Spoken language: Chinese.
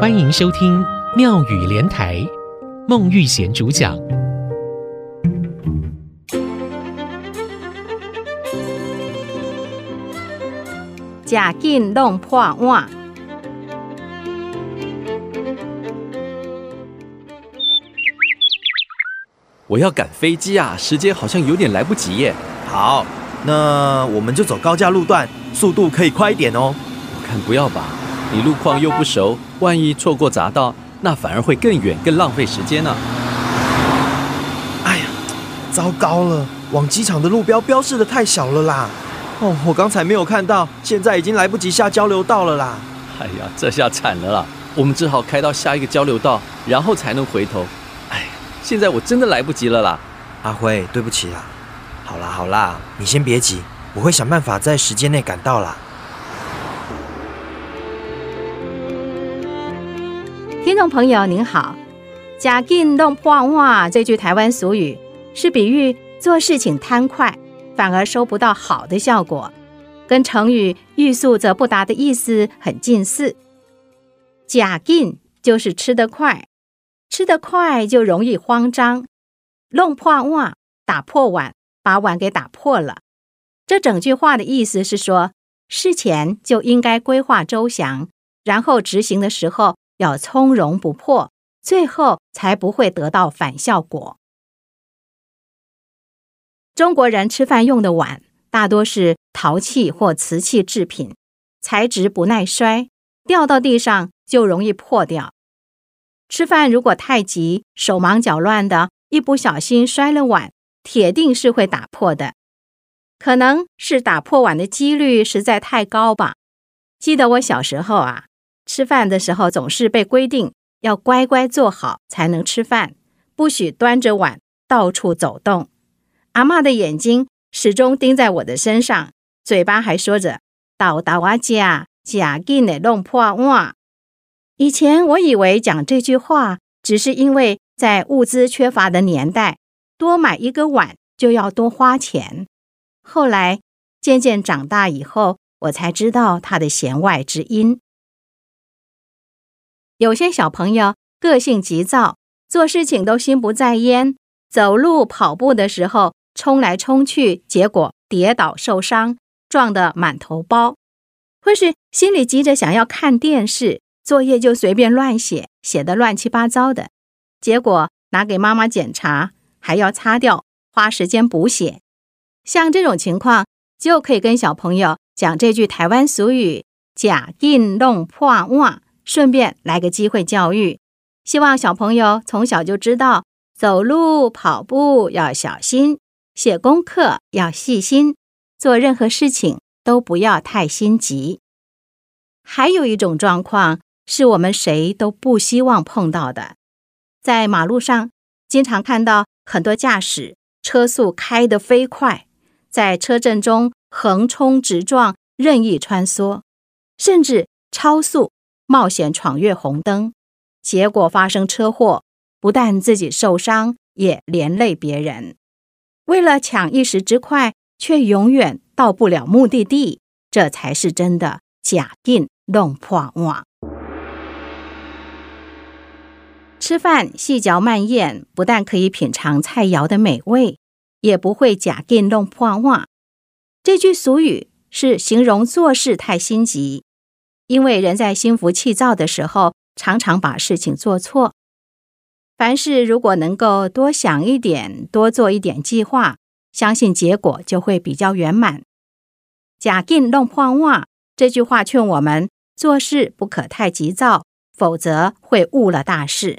欢迎收听妙语莲台，孟玉贤主讲。食紧弄破碗。我要赶飞机啊，时间好像有点来不及耶。好，那我们就走高架路段，速度可以快一点哦。我看不要吧。你路况又不熟，万一错过匝道，那反而会更远、更浪费时间呢。哎呀，糟糕了，往机场的路标标示的太小了啦！哦，我刚才没有看到，现在已经来不及下交流道了啦！哎呀，这下惨了啦！我们只好开到下一个交流道，然后才能回头。哎呀，现在我真的来不及了啦！阿辉，对不起啦。好啦好啦，你先别急，我会想办法在时间内赶到啦。听众朋友您好，“食紧弄破碗”这句台湾俗语是比喻做事情贪快，反而收不到好的效果，跟成语“欲速则不达”的意思很近似。“食紧”就是吃得快，吃得快就容易慌张，“弄破碗”打破碗，把碗给打破了。这整句话的意思是说，事前就应该规划周详，然后执行的时候。要从容不迫，最后才不会得到反效果。中国人吃饭用的碗大多是陶器或瓷器制品，材质不耐摔，掉到地上就容易破掉。吃饭如果太急，手忙脚乱的，一不小心摔了碗，铁定是会打破的。可能是打破碗的几率实在太高吧。记得我小时候啊。吃饭的时候总是被规定要乖乖坐好才能吃饭，不许端着碗到处走动。阿嬷的眼睛始终盯在我的身上，嘴巴还说着“倒倒啊夹夹紧的弄破碗”。以前我以为讲这句话只是因为在物资缺乏的年代，多买一个碗就要多花钱。后来渐渐长大以后，我才知道它的弦外之音。有些小朋友个性急躁，做事情都心不在焉，走路、跑步的时候冲来冲去，结果跌倒受伤，撞得满头包；或是心里急着想要看电视，作业就随便乱写，写得乱七八糟的，结果拿给妈妈检查，还要擦掉，花时间补写。像这种情况，就可以跟小朋友讲这句台湾俗语：“食紧弄破袜。”顺便来个机会教育，希望小朋友从小就知道走路、跑步要小心，写功课要细心，做任何事情都不要太心急。还有一种状况是我们谁都不希望碰到的，在马路上经常看到很多驾驶车速开得飞快，在车阵中横冲直撞、任意穿梭，甚至超速。冒险闯越红灯，结果发生车祸，不但自己受伤，也连累别人。为了抢一时之快，却永远到不了目的地，这才是真的假定弄破碗。吃饭细嚼慢咽，不但可以品尝菜肴的美味，也不会假定弄破碗。这句俗语是形容做事太心急。因为人在心浮气躁的时候，常常把事情做错。凡事如果能够多想一点，多做一点计划，相信结果就会比较圆满。假定弄破袜这句话劝我们做事不可太急躁，否则会误了大事。